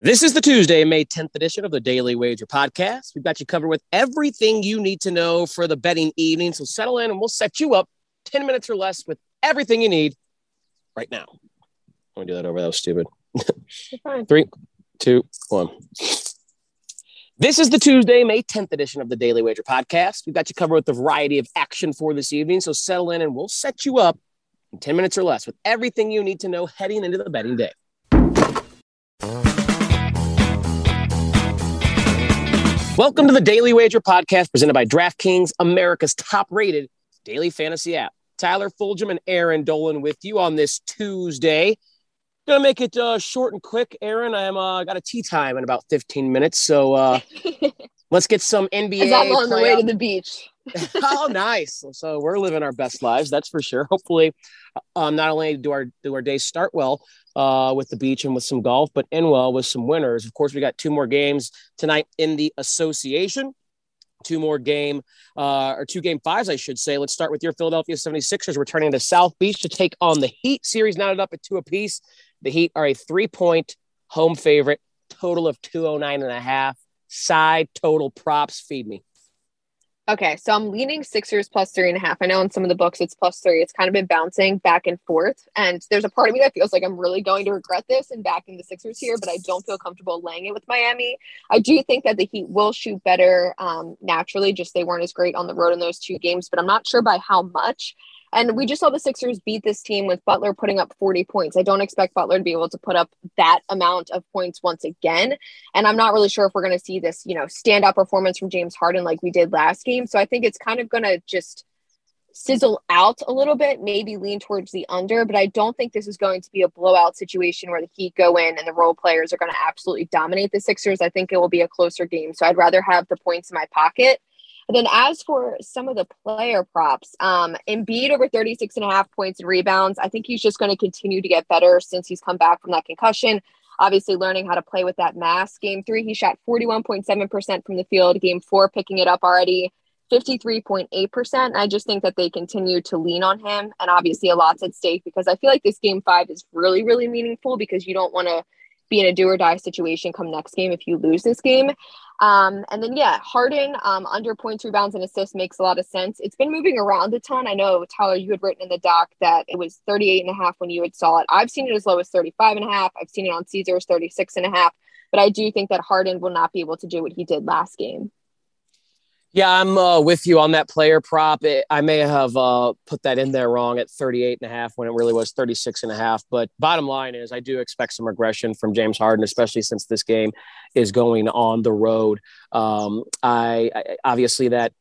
This is the Tuesday, May 10th edition of the Daily Wager podcast. We've got you covered with everything you need to know for the betting evening. So settle in and we'll set you up 10 minutes or less with everything you need right now. I'm going to do that over. That was stupid. Three, two, one. This is the Tuesday, May 10th edition of the Daily Wager podcast. We've got you covered with a variety of action for this evening. So settle in and we'll set you up in 10 minutes or less with everything you need to know heading into the betting day. Welcome to the Daily Wager podcast presented by DraftKings, America's top rated daily fantasy app. Tyler Fulghum and Erin Dolan with you on this Tuesday. Gonna make it uh, short and quick, Erin. I'm uh, got a tee time in about 15 minutes, so uh, let's get some NBA. Is that on the way to the beach? oh, nice! So we're living our best lives, that's for sure. Hopefully, um, not only do our do our days start well, uh, with the beach and with some golf, but end Inwell with some winners. Of course, we got two more games tonight in the association. Two more game, uh, or two game fives, I should say. Let's start with your Philadelphia 76ers returning to South Beach to take on the Heat. Series knotted up at two apiece. The Heat are a three point home favorite, total of 209 and a half. Side total props, feed me. Okay, so I'm leaning Sixers plus three and a half. I know in some of the books it's plus three. It's kind of been bouncing back and forth. And there's a part of me that feels like I'm really going to regret this and backing the Sixers here, but I don't feel comfortable laying it with Miami. I do think that the Heat will shoot better um, naturally, just they weren't as great on the road in those two games, but I'm not sure by how much. And we just saw the Sixers beat this team with Butler putting up 40 points. I don't expect Butler to be able to put up that amount of points once again. And I'm not really sure if we're going to see this, you know, standout performance from James Harden like we did last game. So I think it's kind of going to just sizzle out a little bit, maybe lean towards the under, but I don't think this is going to be a blowout situation where the Heat go in and the role players are going to absolutely dominate the Sixers. I think it will be a closer game. So I'd rather have the points in my pocket but then as for some of the player props, um, Embiid over 36 and a half points and rebounds. I think he's just going to continue to get better since he's come back from that concussion. Obviously, learning how to play with that mask. Game three, he shot 41.7% from the field. Game four, picking it up already. 53.8%. I just think that they continue to lean on him. And obviously, a lot's at stake because I feel like this game five is really, really meaningful because you don't want to be in a do or die situation come next game if you lose this game. Um, and then, yeah, Harden um, under points, rebounds, and assists makes a lot of sense. It's been moving around a ton. I know, Tyler, you had written in the doc that it was 38 and a half when you had saw it. I've seen it as low as 35 and a half. I've seen it on Caesars 36 and a half. But I do think that Harden will not be able to do what he did last game. Yeah, I'm uh, with you on that player prop. It, I may have uh, put that in there wrong at 38 and a half when it really was 36 and a half. But bottom line is, I do expect some regression from James Harden, especially since this game is going on the road. Um, I, I obviously that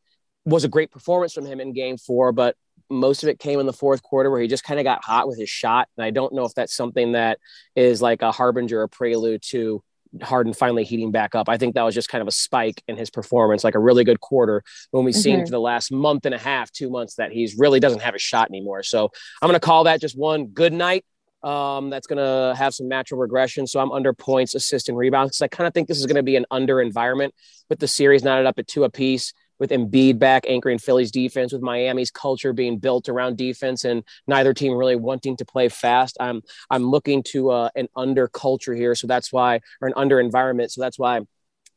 was a great performance from him in game four, but most of it came in the fourth quarter where he just kind of got hot with his shot. And I don't know if that's something that is like a harbinger, a prelude to Harden finally heating back up. I think that was just kind of a spike in his performance, like a really good quarter when we've mm-hmm. seen for the last month and a half, two months that he's really doesn't have a shot anymore. So I'm going to call that just one good night. Um, that's going to have some natural regression. So I'm under points, assist, and rebounds. I kind of think this is going to be an under environment with the series knotted up at two apiece with Embiid back anchoring Philly's defense, with Miami's culture being built around defense, and neither team really wanting to play fast. I'm I'm looking to uh, an under culture here, so that's why, or an under environment. So that's why.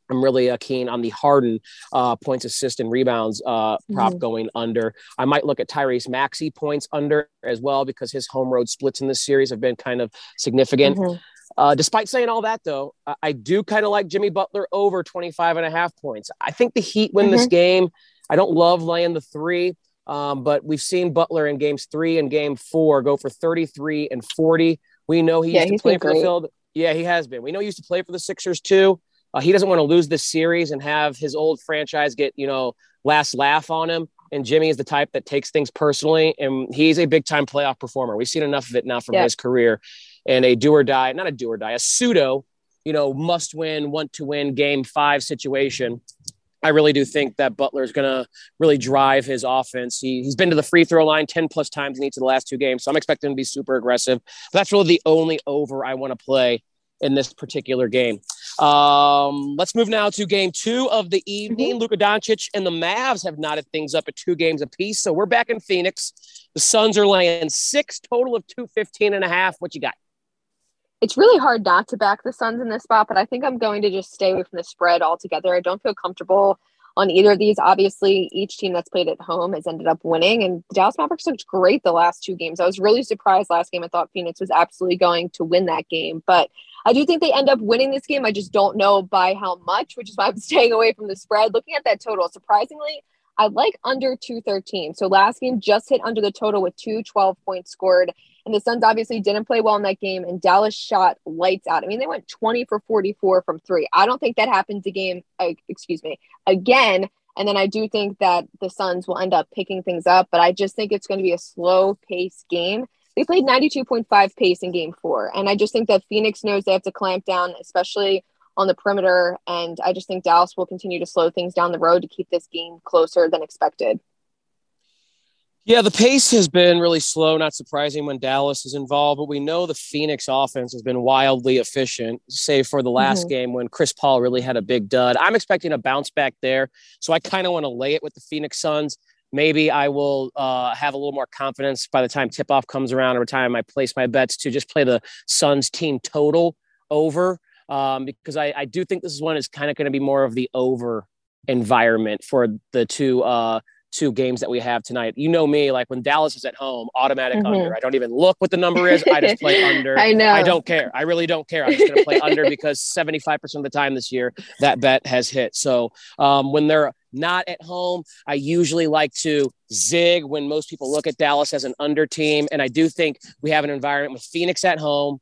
I'm really uh, keen on the Harden uh, points, assist, and rebounds uh, prop mm-hmm. going under. I might look at Tyrese Maxey points under as well because his home road splits in this series have been kind of significant. Mm-hmm. Uh, despite saying all that, though, I, I do kind of like Jimmy Butler over 25 and a half points. I think the Heat win mm-hmm. this game. I don't love laying the three, um, but we've seen Butler in games three and game four go for 33 and 40. We know he yeah, used to play for great. the field. Yeah, he has been. We know he used to play for the Sixers too. Uh, he doesn't want to lose this series and have his old franchise get, you know, last laugh on him. And Jimmy is the type that takes things personally, and he's a big time playoff performer. We've seen enough of it now from yeah. his career and a do or die, not a do or die, a pseudo, you know, must win, want to win game five situation. I really do think that Butler is going to really drive his offense. He, he's been to the free throw line 10 plus times in each of the last two games. So I'm expecting him to be super aggressive. But that's really the only over I want to play in this particular game. Um, let's move now to game two of the evening. Mm-hmm. Luka Doncic and the Mavs have knotted things up at two games apiece. So we're back in Phoenix. The Suns are laying six, total of 215 and a half. What you got? It's really hard not to back the Suns in this spot, but I think I'm going to just stay away from the spread altogether. I don't feel comfortable on either of these. Obviously, each team that's played at home has ended up winning, and the Dallas Mavericks looked great the last two games. I was really surprised last game. I thought Phoenix was absolutely going to win that game, but I do think they end up winning this game. I just don't know by how much, which is why I'm staying away from the spread. Looking at that total, surprisingly, I like under 213. So last game just hit under the total with two 12 points scored. And the Suns obviously didn't play well in that game, and Dallas shot lights out. I mean, they went 20 for 44 from three. I don't think that happens again, uh, excuse me, again. And then I do think that the Suns will end up picking things up, but I just think it's going to be a slow pace game. They played 92.5 pace in game four. And I just think that Phoenix knows they have to clamp down, especially on the perimeter. And I just think Dallas will continue to slow things down the road to keep this game closer than expected. Yeah, the pace has been really slow, not surprising when Dallas is involved, but we know the Phoenix offense has been wildly efficient, save for the last mm-hmm. game when Chris Paul really had a big dud. I'm expecting a bounce back there. So I kind of want to lay it with the Phoenix Suns. Maybe I will uh, have a little more confidence by the time tip off comes around or time I place my bets to just play the Suns team total over um, because I, I do think this is one is kind of going to be more of the over environment for the two uh, two games that we have tonight. You know me, like when Dallas is at home, automatic mm-hmm. under. I don't even look what the number is. I just play under. I know. I don't care. I really don't care. I'm just going to play under because 75% of the time this year that bet has hit. So um, when they're not at home, I usually like to zig when most people look at Dallas as an under team. And I do think we have an environment with Phoenix at home,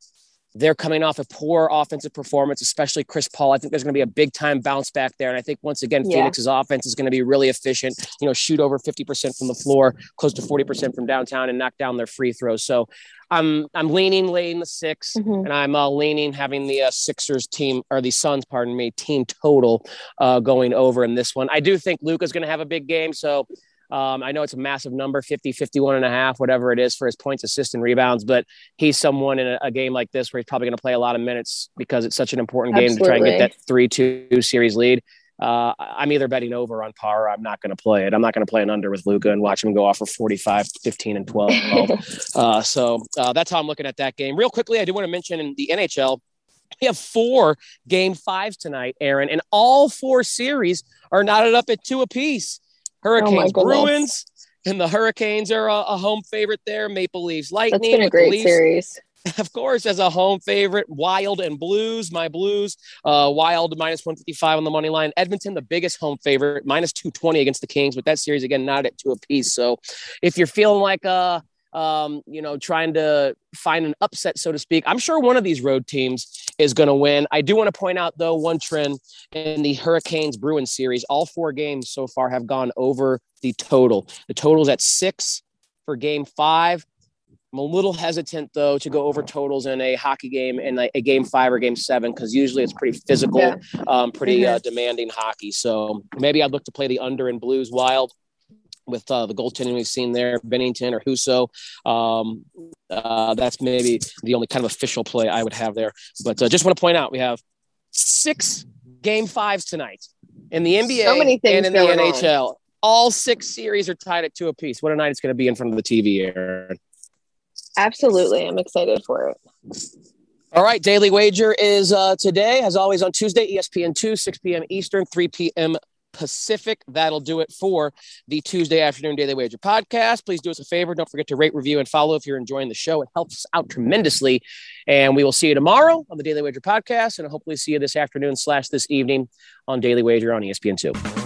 they're coming off a poor offensive performance, especially Chris Paul. I think there's going to be a big time bounce back there. And I think once again, yeah. Phoenix's offense is going to be really efficient, you know, shoot over 50% from the floor, close to 40% from downtown and knock down their free throws. So I'm, I'm leaning laying the 6 mm-hmm. and I'm uh, leaning having the uh, Sixers team or the Suns, pardon me, team total uh, going over in this one. I do think Luka's going to have a big game. So um, I know it's a massive number 50, 51 and a half, whatever it is for his points, assists, and rebounds, but he's someone in a, a game like this where he's probably going to play a lot of minutes because it's such an important Absolutely. game to try and get that 3 2 series lead. Uh, I'm either betting over on par or I'm not going to play it. I'm not going to play an under with Luka and watch him go off for 45, 15, and 12. uh, so uh, that's how I'm looking at that game. Real quickly, I do want to mention in the NHL, we have four game fives tonight, Erin, and all four series are knotted up at two apiece. Hurricanes, oh Bruins, and the Hurricanes are a, a, home favorite there. Maple Leafs, Lightning. That's been a great series. Of course, as a home favorite, Wild and Blues, my Blues, uh, Wild minus 155 on the money line. Edmonton, the biggest home favorite, minus 220 against the Kings, but that series again not at two apiece. So if you're feeling like uh um, you know, trying to find an upset, so to speak. I'm sure one of these road teams is going to win. I do want to point out, though, one trend in the Hurricanes Bruins series. All four games so far have gone over the total. The total is at six for game five. I'm a little hesitant though to go over totals in a hockey game in a, a game five or game seven because usually it's pretty physical, yeah. um, pretty uh, demanding hockey. So maybe I'd look to play the under in Blues Wild with uh, the goaltending we've seen there, Binnington or Husso. Um, uh, that's maybe the only kind of official play I would have there. But uh, just want to point out we have six game fives tonight in the NBA so and in the NHL. On. All six series are tied at two apiece. What a night it's going to be in front of the TV, Erin. Absolutely. I'm excited for it. All right, Daily Wager is uh, today, as always, on Tuesday, ESPN2, 6 p.m. Eastern, 3 p.m. Pacific. That'll do it for the Tuesday afternoon Daily Wager podcast. Please do us a favor. Don't forget to rate, review, and follow if you're enjoying the show. It helps us out tremendously. And we will see you tomorrow on the Daily Wager podcast and hopefully see you this afternoon slash this evening on Daily Wager on ESPN2.